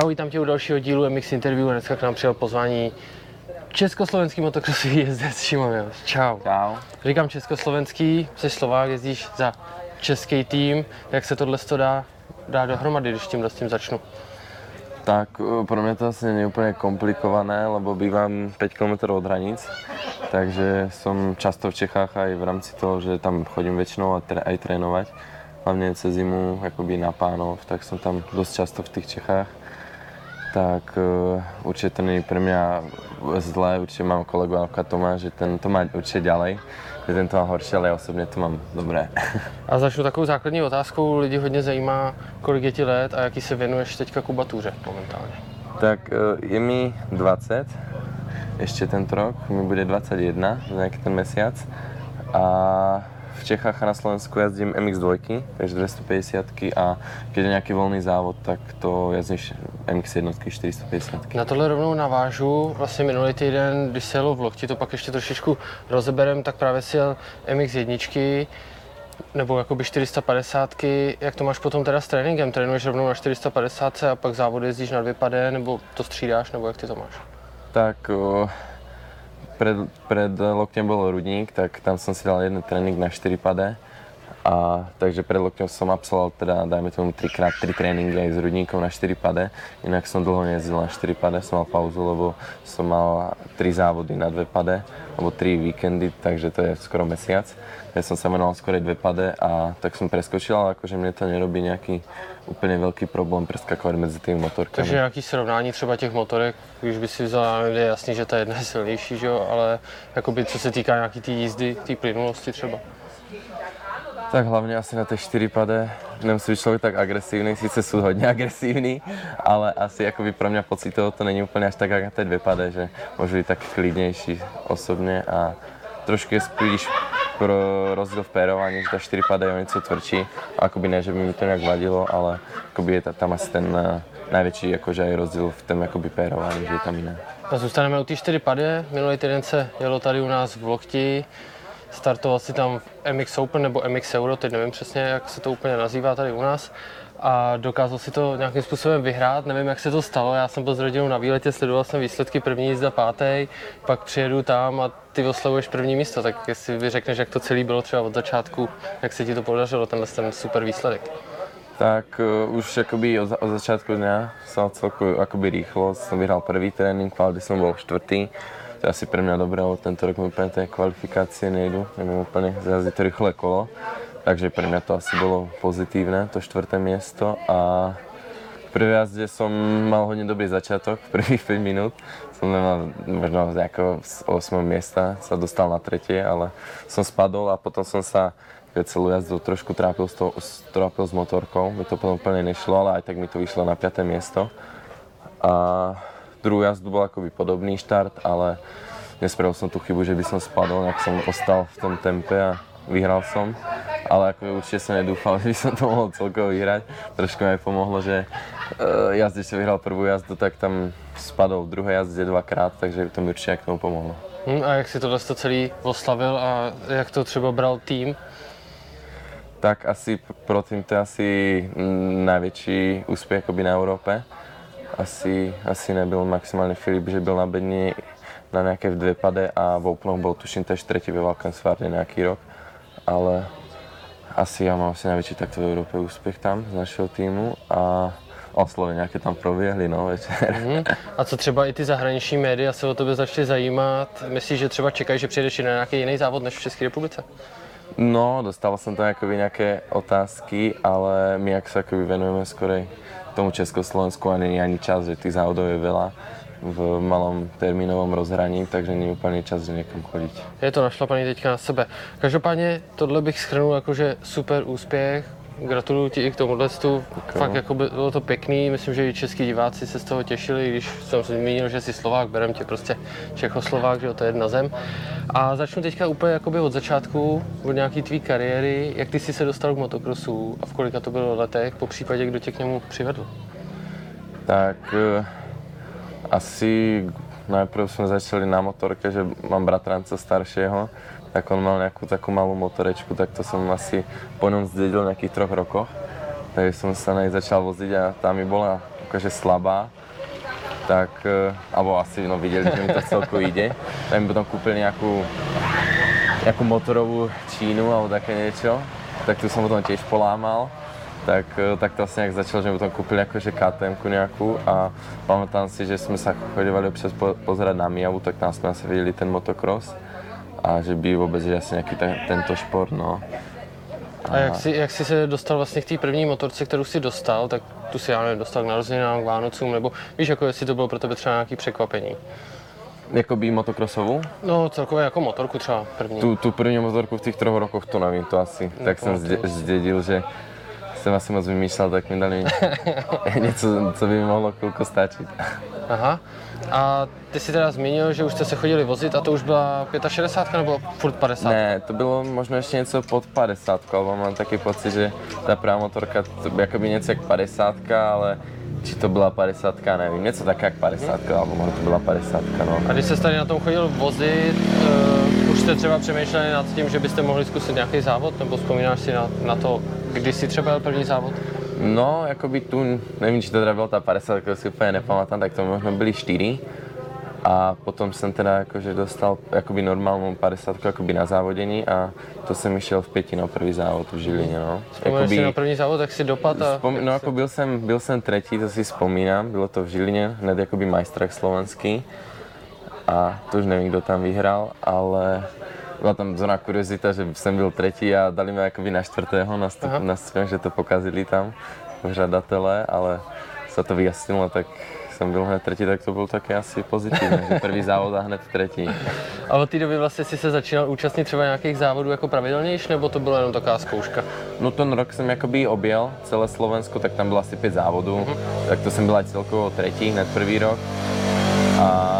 Čau, vítám tě u dalšího dílu MX Interview. Dneska k nám přijel pozvání československý motokrosový jezdec Šimon Jels. Čau. Čau. Říkám československý, jsi Slovák, jezdíš za český tým. Jak se tohle to dá, dá dohromady, když tím, s tím začnu? Tak eh, pro mě to asi není úplně komplikované, lebo bývam 5 km od hranic, takže som často v Čechách aj v rámci toho, že tam chodím väčšinou a tre- aj trénovať. Hlavne cez zimu, akoby na pánov, tak som tam dosť často v tých Čechách. Tak uh, určite to není pre mňa zlé, určite mám kolegu Alka Toma, že ten to má určite ďalej, že ten to má horšie, ale ja osobně to mám dobré. A začnu takovou základní otázkou. Lidi hodně zajímá, kolik je ti let a jaký se věnuješ teďka kubatuře momentálně. Tak eh, je mi 20, ešte tento rok, mi bude 21 za nejaký ten mesiac. A v Čechách a na Slovensku jazdím MX2, takže 250 a keď je nejaký voľný závod, tak to jazdíš MX1 450. Na tohle rovnou navážu. Vlastně minulý týden, když se jelo v Lokti, to pak ještě trošičku rozeberem, tak právě si jel MX1, nebo jakoby 450, jak to máš potom teda s tréninkem? Trénuješ rovnou na 450 a pak závod jezdíš na dvě pade, nebo to střídáš, nebo jak ty to máš? Tak o, pred, pred loktem bol rudník, tak tam som si dal jeden trénink na 4 pade. A, takže pred lokťom som absolvoval teda, dajme tomu 3 krát 3 tréningy aj s rudníkom na 4 pade. Inak som dlho nejezdil na 4 pade, som mal pauzu, lebo som mal 3 závody na 2 pade, alebo 3 víkendy, takže to je skoro mesiac. Ja som sa venoval skoro 2 pade a tak som preskočil, ale akože mne to nerobí nejaký úplně velký problém preskakovať mezi tými motorkami. Takže nějaký srovnání třeba těch motorek, když by si vzal, je jasný, že ta jedna je silnější, že jo, ale jakoby co se týká nějaký tý jízdy, té plynulosti třeba. Tak hlavně asi na té 4 pade nemusí být člověk tak agresivní, sice jsou hodně agresivní, ale asi jakoby pro mě pocitovo to není úplně až tak jak na té dvě pade, že můžu být tak klidnější osobně a trošku je spíš pro rozdíl v pérování, že ta 4 pade je něco tvrdší. Akoby ne, že by mi to nějak vadilo, ale akoby je tam asi ten uh, najväčší jakože aj rozdíl v tom jakoby pérování, že je tam jiné. Zůstaneme u té 4 pade. Minulý týden se jelo tady u nás v Lokti. Startoval si tam v MX Open nebo MX Euro, teď nevím přesně, jak se to úplně nazývá tady u nás a dokázal si to nějakým způsobem vyhrát. Nevím, jak se to stalo. Já jsem byl s rodinou na výletě, sledoval jsem výsledky první jízda pátý, pak přijedu tam a ty oslavuješ první místo. Tak jestli vy řekneš, jak to celé bylo třeba od začátku, jak se ti to podařilo, tenhle ten super výsledek. Tak uh, už akoby od, od začátku dňa som celku rýchlo, som vyhral prvý trénink, kvality som bol štvrtý. To je asi pre mňa dobré, lebo tento rok mi úplne tie kvalifikácie nejdu, neviem úplne zjazdiť to rýchle kolo. Takže pre mňa to asi bolo pozitívne, to štvrté miesto a v prvej jazde som mal hodne dobrý začiatok, prvých 5 minút. Som nemal možno z nejakého 8. miesta sa dostal na tretie, ale som spadol a potom sa keď celú jazdu trošku trápil s, to, trápil s motorkou, mi to potom úplne nešlo, ale aj tak mi to vyšlo na 5. miesto. A druhú jazdu bol akoby podobný štart, ale nespravil som tú chybu, že by som spadol, nejak som ostal v tom tempe a vyhral som, ale ako určite som nedúfal, že by som to mohol celkovo vyhrať. Trošku mi pomohlo, že uh, jazdec, čo vyhral prvú jazdu, tak tam spadol v druhé jazde dvakrát, takže to mi určitě k tomu pomohlo. Hmm, a jak si tohle to celý oslavil a jak to třeba bral tým? Tak asi pro tým to je asi najväčší úspěch akoby na Európe. Asi, asi nebyl maximálně Filip, že byl na bedni na nějaké v dvě pade a v Openoch byl tuším tež třetí ve Valkensvárde nějaký rok ale asi já mám asi největší takto v Evropě úspěch tam z našeho týmu a oslovy nějaké tam proběhly, no, večer. Mm. A co třeba i ty zahraniční média se o tebe začaly zajímat? Myslíš, že třeba čekají, že přijedeš na nějaký jiný závod než v České republice? No, dostal jsem tam jakoby nějaké otázky, ale my jak se venujeme skoro tomu Československu a není ani čas, že těch závodů je veľa, v malom termínovom rozhraní, takže není úplně čas někam chodit. Je to našlapaný teďka na sebe. Každopádně tohle bych schrnul jakože super úspěch, Gratuluju ti i k tomuhle stu. Fakt jako bylo to pěkný, myslím, že i český diváci se z toho těšili, když jsem si zmínil, že jsi Slovák, berem tě prostě Čechoslovák, že to je jedna zem. A začnu teďka úplně jakoby od začátku, od nějaký tvý kariéry, jak ty jsi se dostal k motokrosu a v kolika to bylo letech, po případě, kdo tě k němu přivedl? Tak eh, asi najprv jsme začali na motorke, že mám bratrance staršieho, tak on mal nejakú takú malú motorečku, tak to som asi po ňom zdedil nejakých troch rokoch. Takže som sa na začal voziť a tá mi bola akože slabá, tak, eh, alebo asi no, videli, že mi to celku ide, tak mi potom kúpili nejakú, nejakú motorovú čínu alebo také niečo, tak tu som potom tiež polámal. Tak, eh, tak to asi nejak začalo, že mi potom kúpili akože KTM nejakú a pamätám si, že sme sa chodívali občas po, pozerať na Miavu, tak tam sme asi videli ten motocross a že by vôbec že asi nejaký ten, tento šport, no. A jak jsi, jak jsi se dostal vlastně k té první motorce, kterou jsi dostal, tak tu si já nevím, dostal k narozeninám, k Vánocům, nebo víš, jako jestli to bylo pro tebe třeba nějaký překvapení? Jakoby motokrosovou? No celkově jako motorku třeba první. Tu, tu první motorku v těch troch rokoch to nevím, to asi. No, tak jsem zdě, zdědil, že jsem asi moc vymýšlel, tak mi dali něco, co by mi mohlo chvilku stačit. Aha. A ty si teda zmínil, že už jste se chodili vozit a to už byla 65 nebo furt 50? Ne, to bylo možno ještě něco pod 50, ale mám taky pocit, že ta prvá motorka, to by jakoby něco jak 50, ale či to byla 50, nevím, něco tak jak 50, hmm. alebo možná to byla 50, no. A když jste tady na tom chodil vozit, uh, už jste třeba přemýšleli nad tím, že byste mohli zkusit nějaký závod, nebo vzpomínáš si na, na to, kdy jsi třeba byl první závod? No, jakoby tu, nevím, či to teda byla ta 50, to si úplně nepamatám, tak to možná byly 4. A potom jsem teda jakože dostal jakoby normálnou 50 jakoby na závodení a to jsem išel v pěti na první závod v Žilině, no. Jakoby, na první závod, tak si dopad a... Spom, no jako byl jsem, byl jsem třetí, to si vzpomínám, bylo to v Žilině, hned jakoby majstrák slovenský. A to už nevím, kdo tam vyhrál, ale byla tam zóna kuriozita, že jsem byl třetí a dali mi jakoby na čtvrtého na, stup, na že to pokazili tam pořadatelé, ale se to vyjasnilo, tak jsem byl hned třetí, tak to byl taky asi pozitivní, že první závod a hned třetí. A od té doby vlastně si se začínal účastnit třeba nějakých závodů jako pravidelnější, nebo to byla jenom taková zkouška? No ten rok jsem jakoby objel celé Slovensko, tak tam bylo asi pět závodů, mm-hmm. tak to jsem byl celkovo třetí hned první rok. A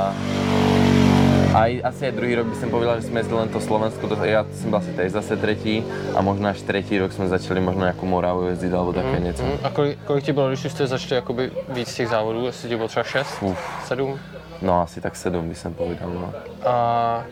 aj, asi aj druhý rok by som povedal, že sme jezdili len to Slovensko, to, ja som byl asi teď zase tretí a možná až tretí rok jsme začali možná nějakou Moravu jezdit alebo také mm, něco. Mm. A kolik, kolik ti bylo, když už jste začali jakoby víc těch závodů, jestli ti bylo třeba 6, 7? No asi tak 7 by jsem povedal, no. A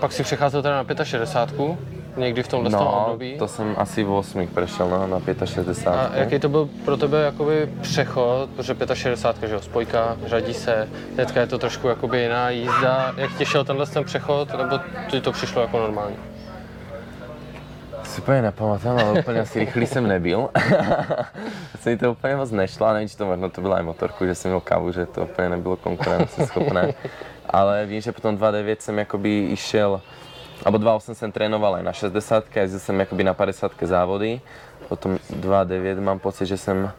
pak si přecházel teda na 65 někdy v tomhle no, období? to jsem asi v 8 přešel no, na 65. A jaký to byl pro tebe jakoby přechod, protože 65, že jo, spojka, řadí se, teďka je to trošku jakoby jiná jízda. Jak ti šel tenhle ten přechod, nebo ti to přišlo jako normální? si úplně nepamatuju, ale úplně asi rychlý jsem nebyl. se mi to úplně moc nešlo, a nevím, či to možná to byla i motorku, že jsem měl kávu, že to úplně nebylo konkurenceschopné. ale vím, že potom 2.9 jsem jakoby išel alebo 2.8 jsem trénoval aj na 60 a jezdil jsem jakoby na 50 závody. Potom 2.9 mám pocit, že jsem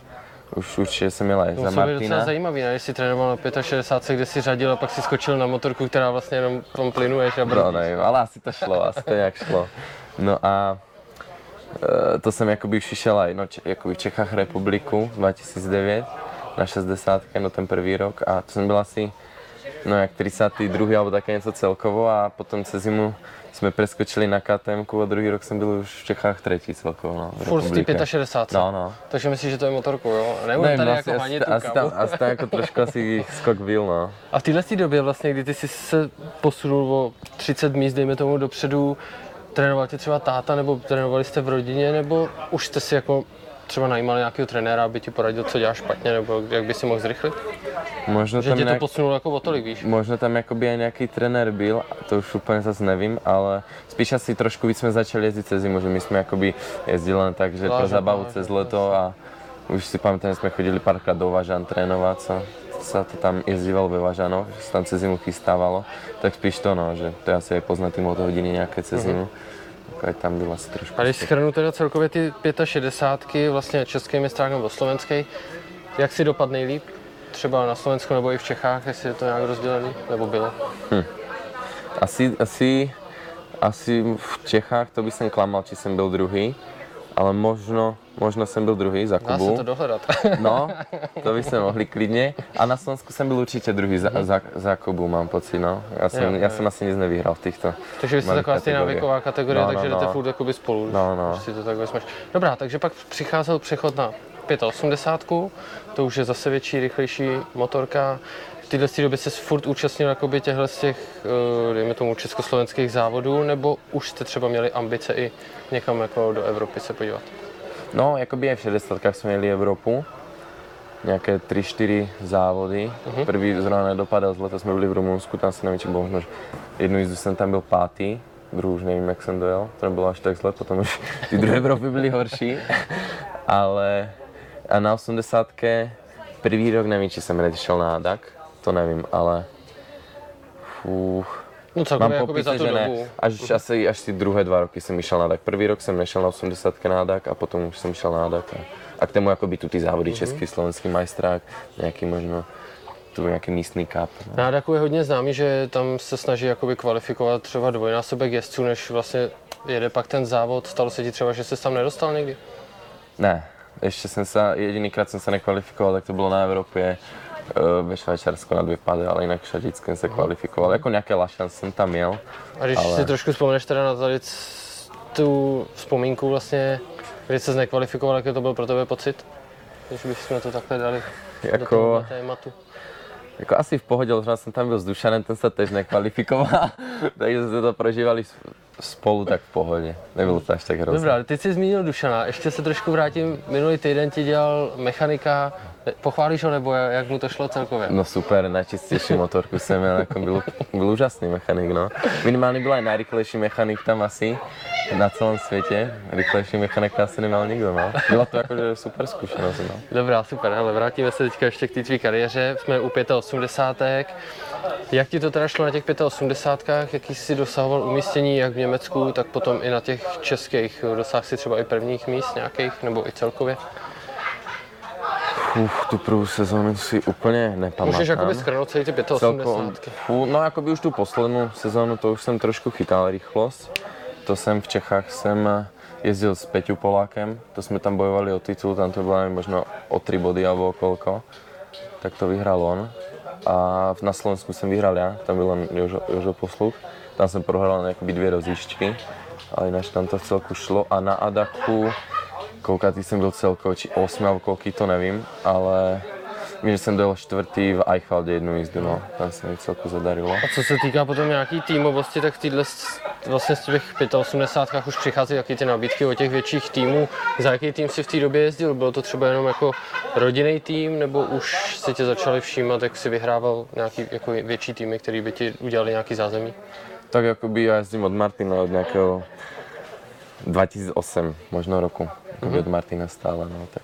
už určitě jsem měl aj za Martina. To docela zajímavý, ne? Když jsi trénoval na 65, kde jsi řadil a pak si skočil na motorku, která vlastně jenom tom plynuješ a brzdíš. No, nevím, ale asi to šlo, asi to jak šlo. No a e, to jsem jakoby už išel aj no, jakoby v Čechách republiku 2009 na 60, no ten první rok a to jsem byl asi no jak 32. alebo také něco celkovo a potom se zimu jsme preskočili na KTM a druhý rok jsem byl už v Čechách třetí celkovo. No, v té 65. No, no. Takže myslíš, že to je motorku, jo? Nebo tady no, jako asi, asi, asi, tam, asi tam jako trošku asi skok byl, no. A v téhle době vlastně, kdy ty jsi se posunul o 30 míst, dejme tomu dopředu, trénoval tě třeba táta, nebo trénovali jste v rodině, nebo už jste si jako třeba najímal nějakého trenéra, aby ti poradil, co děláš špatně, nebo jak by si mohl zrychlit? Možno že tam tě nějak... to posunulo jako o tolik, víš? Možno tam jakoby aj nějaký trenér byl, to už úplně zase nevím, ale spíš asi trošku víc jsme začali jezdit cez zimu, že my jsme jakoby jezdili len tak, že pro zabavu cez leto a už si pamätám, že jsme chodili párkrát do Važan trénovat, co sa to tam jezdívalo ve Važanoch, že se tam cez zimu chystávalo, tak spíš to no, že to je asi aj poznat tým hodiny nějaké cez mhm. zimu. Uh-huh ať tam byla asi trošku. A když schrnu teda celkově ty 65, vlastně český mistrák nebo slovenský, jak si dopad nejlíp? Třeba na Slovensku nebo i v Čechách, jestli je to nějak rozdělený, nebo bylo? Hm. Asi, asi, asi v Čechách to by jsem klamal, či jsem byl druhý ale možno, možno jsem byl druhý za Kubu. Dá se to dohledat. no, to by jsme mohli klidně. A na Slovensku jsem byl určitě druhý za, za, za Kubu, mám pocit, no. Já jsem, jo, já jsem asi nic nevyhrál v těchto Takže vy jste taková stejná věková kategorie, no, no, takže no. jdete furt jakoby spolu, no, no. si to tak vezmeš. Dobrá, takže pak přicházel přechod na 85, to už je zase větší, rychlejší motorka téhle době se furt účastnil jakoby těchto z těch, eh, dejme tomu, československých závodů, nebo už jste třeba měli ambice i někam jako do Evropy se podívat? No, jakoby v 60 jsme měli Evropu, nějaké 3-4 závody. Uh-huh. Prvý zrovna nedopadal zle, to jsme byli v Rumunsku, tam se nevím, či bylo možno, jednu jízdu jsem tam byl pátý, druhou už nevím, jak jsem dojel, to nebylo až tak zle, potom už ty druhé Evropy byly horší, ale a na 80 první rok nevím, či jsem nešel na ADAC, to nevím, ale fuh, No celkově jakoby za tu že ne. dobu. Až, asi, až ty druhé dva roky jsem išel na DAC. Prvý rok jsem nešel na 80 na DAC a potom už jsem šel na DAC. A, a k tomu jakoby tu ty závody, Mhm. český, slovenský majstrák, nějaký možno tu nějaký místní cup. No. Na Daku je hodně známý, že tam se snaží jakoby kvalifikovat třeba dvojnásobek jezdců, než vlastně jede pak ten závod. Stalo se ti třeba, že jsi tam nedostal někdy? Ne, ještě jsem se, jedinýkrát jsem se nekvalifikoval, tak to bylo na Evropě ve Švajčiarsku na dvě pady, ale jinak jsem se kvalifikoval. Jako nějaké lašan jsem tam měl. A když Ale- si trošku vzpomeneš teda na tady tu vzpomínku vlastně, kdy se nekvalifikoval, jaký to byl pro tebe pocit? Když bychom to takhle dali do Jako, toho tématu. jako asi v pohodě, zrovna jsem tam byl s Dušanem, ten se tež nekvalifikoval, takže jsme to prožívali spolu tak v pohodě. Nebylo to až tak hrozné. Dobrá, ty jsi zmínil Dušana, ještě se trošku vrátím, minulý týden ti dělal mechanika, pochválíš ho nebo jak mu to šlo celkově? No super, najčistejší motorku jsem měl, jako byl, byl úžasný mechanik, no. Minimálně byl aj najrychlejší mechanik tam asi na celém světě. Rychlejší mechanika asi neměl nikdo, no. Byla to jakože super zkušenost, no. Dobrá, super, ale vrátíme se teďka ještě k té tvý kariéře. Jsme u 85. Jak ti to teda šlo na těch 85, jaký jsi dosahoval umístění jak v Německu, tak potom i na těch českých? Dosáhl si třeba i prvních míst nějakých, nebo i celkově? Uf, tu první sezónu si úplně nepamatám. Můžeš jakoby schrnout celý ty Celkom, 85. fú, no jakoby už tu poslednú sezónu, to už jsem trošku chytal rychlosť. To jsem v Čechách jsem jezdil s Peťou Polákem, to jsme tam bojovali o titul, tam to bylo možno o 3 body alebo o koľko. Tak to vyhral on. A na Slovensku jsem vyhral já, tam byl Jožo, Jožo Posluch. Tam jsem prohral len jakoby dvě rozjížďky, ale jinak tam to v celku šlo. A na Adaku, koľkatý jsem byl celkovo, či 8 alebo koľký, to nevím, ale vím, že jsem dojel čtvrtý v Eichwalde jednu jízdu, no. Tam se mi celku zadarilo. A co se týká potom nějaký týmovosti, tak v téhle s- vlastně z těch 85 už přichází taky ty nabídky od těch větších týmů. Za jaký tým si v té době jezdil? Bylo to třeba jenom jako rodinný tým, nebo už si tě začali všímat, jak si vyhrával nějaký jako větší týmy, který by ti udělali nějaký zázemí? Tak jakoby já jezdím od Martina od nějakého 2008 možno roku. Mm-hmm. Od Martina stále, no tak.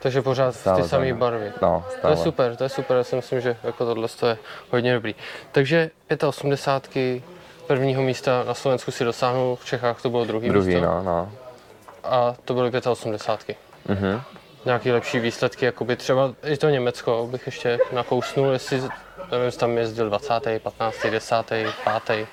Takže pořád Stále ty samé barvy. No, To stále. je super, to je super, já si myslím, že jako tohle to je hodně dobrý. Takže 85. prvního místa na Slovensku si dosáhnul, v Čechách to bylo druhý, Druhý, místo. no, no. A to byly 85. Mhm. Nějaký lepší výsledky, jakoby třeba i to Německo bych ještě nakousnul, jestli nevím, tam jezdil 20., 15., 10., 5.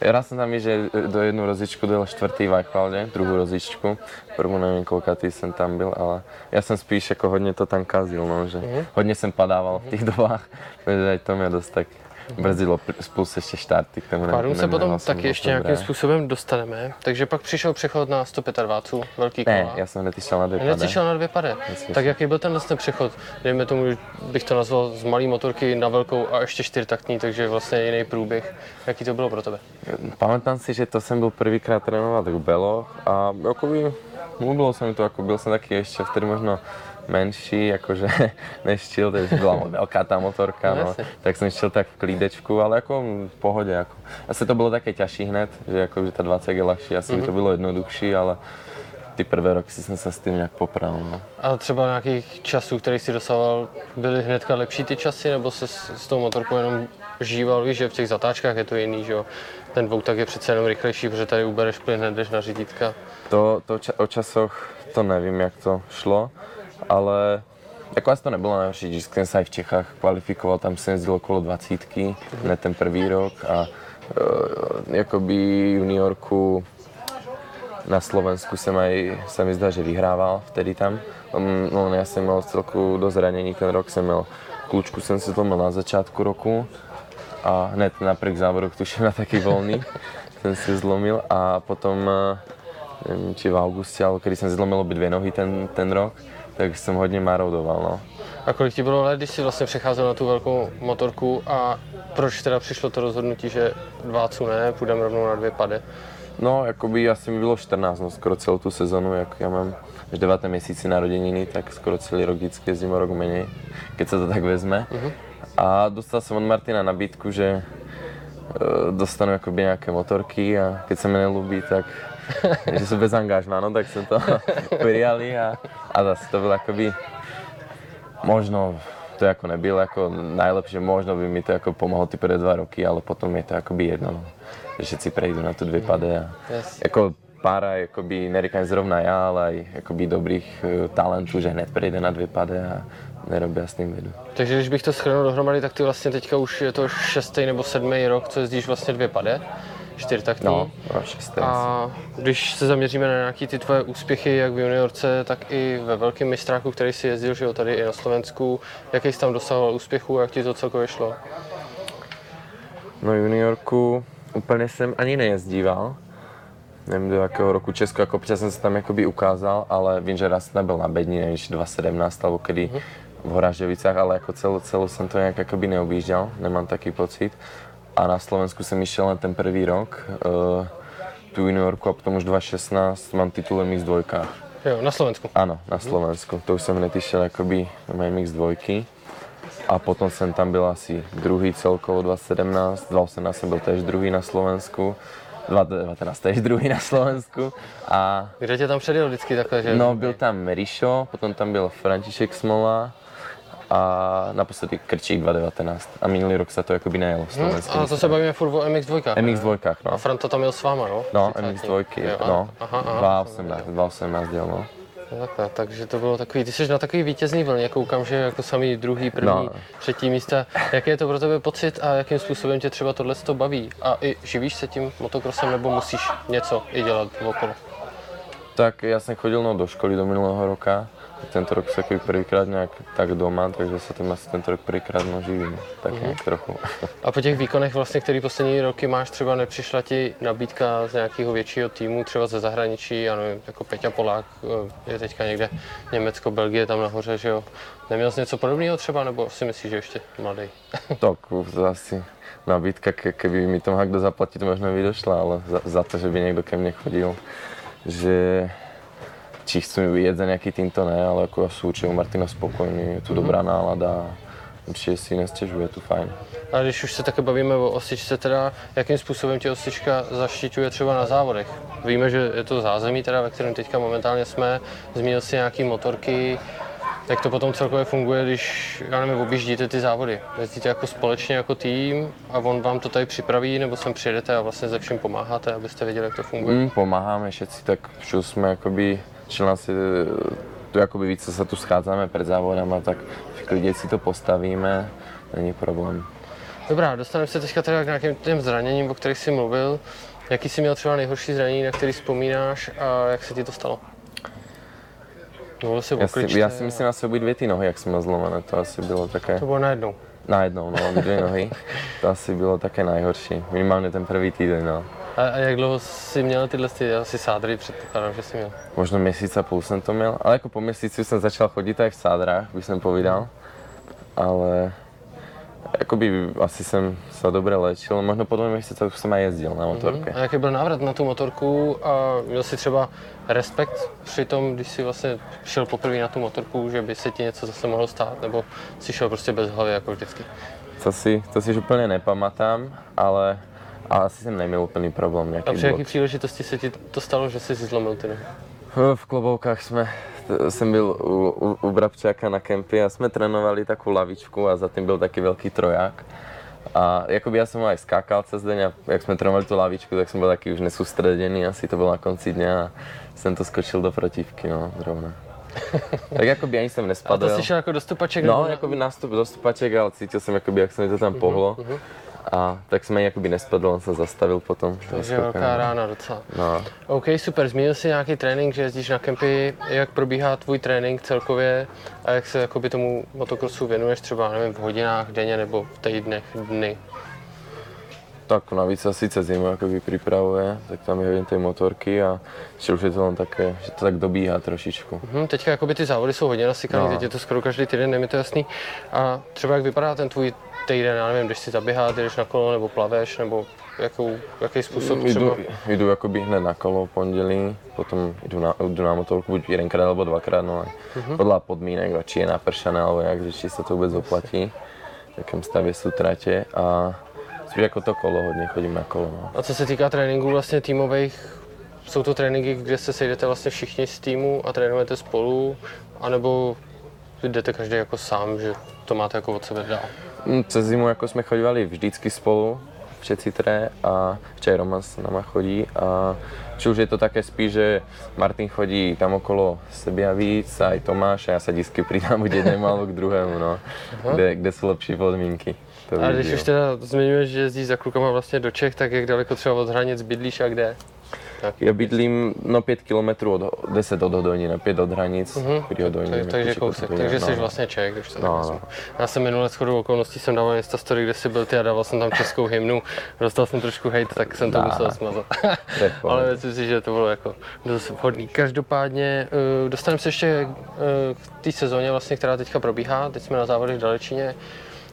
Raz som tam že do jednu rozičku dojel čtvrtý v Eichwalde, druhú rozičku. Prvú neviem, koľkatý som tam byl, ale ja som spíš jako hodně to tam kazil, no, že Mhm. hodně jsem padával v těch dobách, takže aj to mě dost tak brzdilo, plus ještě štarty. K tomu se potom taky ještě dobré. nějakým způsobem dostaneme. Takže pak přišel přechod na 125, velký kola. Ne, já jsem hned išel na dvě Hned pade. šel na dvě pade. Tak jaký byl tenhle ten přechod? Dejme tomu, že bych to nazval z malé motorky na velkou a ještě čtyřtaktní, takže vlastně jiný průběh. Jaký to bylo pro tebe? Pamätám si, že to jsem byl prvýkrát trénovat v Beloch a akoby ľúbilo sa mi to, ako byl jsem taky ještě vtedy možno menší, akože než Chill, to byla velká ta motorka, No, no, tak jsem šel tak v klídečku, ale jako v pohodě. Jako. Asi to bylo také ťažší hned, že, jako, že ta 20 je ľahší, asi by to bylo jednoduchší, ale ty prvé roky jsem se s tím nějak popral. No. A třeba nějakých časů, který si dosahoval, byly hnedka lepší ty časy, nebo se s, s tou motorkou jenom žíval, víš, že v těch zatáčkách je to jiný, že jo? Ten dvoutak je přece jenom rychlejší, protože tady ubereš plyn, hned jdeš na řídítka. To, to ča- o časoch to nevím, jak to šlo, ale jako to nebylo najhorší, když jsem se aj v Čechách kvalifikoval, tam jsem jezdil okolo 20, ne ten prvý rok a uh, jakoby juniorku na Slovensku jsem aj, se mi zdá, že vyhrával vtedy tam. Um, no, já jsem měl celku do zranění ten rok, jsem měl klučku, jsem si zlomil na začátku roku a hned na prvých závodoch tuším na taký volný jsem si zlomil a potom eh, nevím, či v auguste, alebo kedy jsem si zlomil obě dvě nohy ten, ten rok, tak jsem hodně marodoval, no. A kolik ti bylo let, když jsi vlastně přecházel na tu velkou motorku a proč teda přišlo to rozhodnutí, že dvácu ne, půjdeme rovnou na dvě pade? No, jakoby asi mi bylo 14, no skoro celou tu sezonu, jak já mám až 9 měsíci narozeniny, tak skoro celý rok vždycky jezdím o rok menej, keď sa to tak vezme. Uh-huh. A dostal som od Martina nabídku, že uh, dostanu jakoby nějaké motorky a keď se mi nelúbí, tak že jsou bez angažma, no tak jsem to prijali a, a zase to bylo jakoby možno to jako nebylo jako najlepšie, možno by mi to jako pomohlo ty prvé dva roky, ale potom je to jakoby jedno, no. že všetci prejdú na tu dvě pade a Yes. jako pára, jakoby, neříkám zrovna já, ale aj jakoby dobrých uh, talentů, že hned prejde na dvě pade a nerobí s tým vedu. Takže když bych to shrnul dohromady, tak ty vlastně teďka už je to šestý nebo sedmý rok, co jezdíš vlastně dvě pade, čtyřtaktní. No, no. A když se zaměříme na nějaké ty tvoje úspěchy, jak v juniorce, tak i ve velkém mistráku, který si jezdil, že jo, tady i na Slovensku, jaký jsi tam dosahoval úspěchů a jak ti to celkově šlo? No juniorku úplně jsem ani nejezdíval. Nevím do jakého roku Česko, jako občas jsem se tam jakoby ukázal, ale vím, že raz jsem tam byl na bedni, či 2017 alebo kedy v Horažďovicách, ale jako celou, celou jsem to nějak jakoby neobjížděl, nemám taký pocit. A na Slovensku jsem išel len ten prvý rok, uh, tu juniorku a potom už 2016 mám titul MX2. Jo, na Slovensku. Ano, na Slovensku. To už jsem hned išel jakoby na MX2. A potom jsem tam byl asi druhý celkovo 2017, 2018 jsem byl též druhý na Slovensku, 2019 též druhý na Slovensku a Kde tě tam předjel vždycky takhle, že? no byl tam Rišo, potom tam byl František Smola a naposledy Krčík 2019 a minulý rok se to jakoby nejelo Hm, slovenským. a to se bavíme furt o MX2. MX2, A no. Franta tam jel s váma, no? No, Třicátní. MX2, Jo, a- no. Aha, aha. 2018, 2018 dělal, no. Takhle, takže to bylo takový, ty jsi na takový vítězný vlně, koukám, že jako samý druhý, první, No. třetí místa. Jaký je to pro tebe pocit a jakým způsobem tě třeba tohle to baví? A i živíš se tím motokrosem nebo musíš něco i dělat okolo? Tak já jsem chodil no, do školy do minulého roka. Tento rok se jako prvýkrát nějak tak doma, takže se tím asi tento rok prvýkrát no, živím. Tak Mhm. nějak trochu. A po těch výkonech, vlastně, který poslední roky máš, třeba nepřišla ti nabídka z nějakého většího týmu, třeba ze zahraničí, já nevím, jako Peťa Polák eh, je teďka někde Německo, Belgie tam nahoře, že jo. Neměl jsi něco podobného třeba, nebo si myslíš, že ještě mladý? tak asi nabídka, ke, keby mi to mohl kdo zaplatit, možná by došla, ale za, za, to, že by někdo ke mně chodil, že či chcú vyjet za nějaký tým, to ne, ale jako já jsem určitě u Martina spokojný, je tu dobrá nálada určitě si nestěžuje, je tu fajn. A když už se také bavíme o osičce, teda, jakým způsobem tě osička zaštiťuje třeba na závodech? Víme, že je to zázemí, teda, ve kterém teďka momentálně jsme, zmínil si nějaký motorky, jak to potom celkově funguje, když, já nevím, objíždíte ty závody? Jezdíte jako společně jako tým a on vám to tady připraví, nebo sem přijedete a vlastně ze všem pomáháte, abyste věděli, jak to funguje? Mm, pomáháme všetci, tak všude jsme jakoby, členci, tu jakoby více se tu scházíme před závodama, tak v klidě si to postavíme, není problém. Dobrá, dostaneme se teďka teda k nějakým těm zraněním, o kterých jsi mluvil. Jaký jsi měl třeba nejhorší zranění, na který vzpomínáš a jak se ti to stalo? Mluvil jsi Já si, já si myslím asi obě dvě ty nohy, jak jsem měl zlomené, to asi bylo také, To bylo najednou. najednou, no, dvě nohy, to asi bylo také nejhorší, minimálně ten první týden, no. A, a jak dlouho jsi měl tyhle ty, asi sádry, předpokládám, že jsi měl. Možno měsíc a půl jsem to měl, ale jako po měsíci jsem začal chodit aj v sádrách, bych jsem povídal, ale jakoby asi jsem se dobře léčil, možno po dvou měsících jsem aj jezdil na motorke. A jaký byl návrat na tu motorku a měl jsi třeba respekt při tom, když jsi vlastně šel poprvé na tu motorku, že by se ti něco zase mohlo stát, nebo jsi šel prostě bez hlavy jako vždycky? To si, to si už úplně nepamatám, ale, ale asi jsem neměl úplný problém. Nějaký A při blok. příležitosti se ti to stalo, že jsi si zlomil ty nohy? V kloboukách jsme, jsem byl u, u, u Brabčáka na kempě a jsme trénovali takovou lavičku a za tím byl taky velký troják. A jakoby já jsem aj skákal cez deň a jak jsme trénovali tu lavičku, tak jsem byl taky už nesústredený, asi to bylo na konci dňa a jsem to skočil do protivky, no, zrovna. tak jakoby ani jsem A nespadl. to jsi šel jako do stupaček? No, nebo jakoby nástup do stupaček, ale cítil jsem, jakoby, jak se mi to tam pohlo. A tak jsem ani jakoby nespadl, on se zastavil potom. Takže velká rána docela. No, OK, super. Zmínil jsi nějaký trénink, že jezdíš na kempy. Jak probíhá tvůj trénink celkově a jak se jakoby tomu motokrosu věnuješ třeba, nevím, v hodinách denně nebo v týdnech, dny? Tak navíc sa síce zimu akoby pripravuje, tak tam je hodně motorky a že už je to len také, že to tak dobíhá trošičku. Hm, teďka jakoby ty závody jsou hodně nasykaný, No. teď je to skoro každý týden, je mi to jasný. A třeba jak vypadá ten tvůj týden, já nevím, když si zaběhat, jdeš na kolo nebo plaveš, nebo jakou, jaký způsob třeba? Jdu, jdu jakoby hned na kolo v pondělí, potom jdu na, jdu na motorku buď jedenkrát alebo dvakrát, no aj podľa podmínek, a či je napršané alebo jak, že či sa to vôbec oplatí, v jakém stavě jsou tratě a spíš jako to kolo hodně chodím na kolo. No. A co se týká tréninků vlastně týmových, jsou to tréninky, kde se sejdete vlastně všichni z týmu a trénujete spolu, anebo jdete každý jako sám, že to máte jako od sebe dál? Mm, Cez zimu jako jsme chodívali vždycky spolu, všetci tre a ešte aj Roman s nama chodí a či už je to také spíš, že Martin chodí tam okolo sebe víc, aj Tomáš a já se vždycky přidám buď jednému k druhému, no, kde, kde jsou lepší podmínky. To A když už teda zmiňuješ, že jezdíš za klukama vlastně do Čech, tak jak daleko třeba od hranic bydlíš a kde? Ja bydlím no 5 km od, 10 od Hodojnina, 5 od hranic, Mhm. pri Hodojnině. Tak, takže kousek, takže jsi vlastně Čech, když to tak No, vezmu. Já jsem minule shodou okolností jsem dával Insta story, kde jsi byl ty a dával jsem tam českou hymnu. Dostal jsem trošku hate, tak jsem to Dá. musel smazat. V pohodě. Ale myslím si, že to bylo jako dost vhodný. Každopádně eh, dostaneme se ještě eh, k té sezóně, vlastně, která teďka probíhá. Teď jsme na závodech v Dalečíně.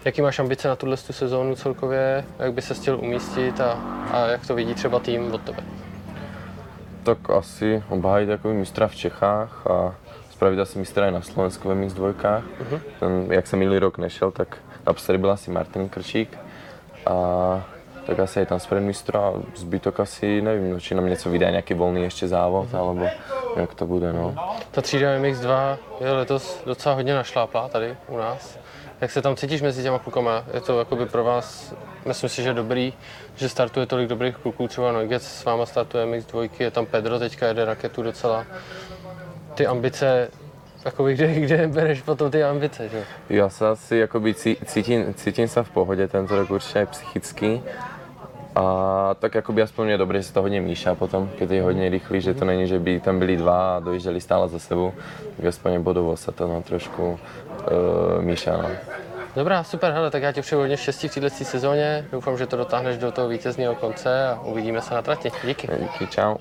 Jaký máš ambice na tuhle tu sezónu celkově? Jak by se chtěl umístit a, a jak to vidí třeba tým od tebe? Tak asi obhájit jako mistra v Čechách a spravit asi mistra aj na Slovensku ve MX2. Mhm. Ten, jak jsem minulý rok nešel, tak naposledy byl asi Martin Krčík. A tak asi aj tam spravit mistra a zbytok asi nevím, no, či nám něco vydá nějaký volný ještě závod, Mhm. alebo jak to bude, no. Ta třída MX2 je letos docela hodně našláplá tady u nás. Jak se tam cítíš mezi těma klukama? Je to jakoby pro vás, myslím si, že dobrý, že startuje tolik dobrých kluků, třeba Noiget s váma startuje MX2, je tam Pedro teďka jede raketu docela. Ty ambice, jakoby kde, kde bereš potom ty ambice, že? Já se asi jakoby cí- cítím, cítím se v pohodě tento rok určitě psychicky. A tak jakoby aspoň je dobré, že se to hodně míšá potom, keď je hodně rychlý, že to není, že by tam byli dva a dojížděli stále za sebou, tak aspoň bodovo se to tam trošku uh, míšá. No. Dobrá, super, hele, tak já ti přeju hodně štěstí v této sezóně. Doufám, že to dotáhneš do toho vítězného konce a uvidíme se na trati. Díky. Díky, čau.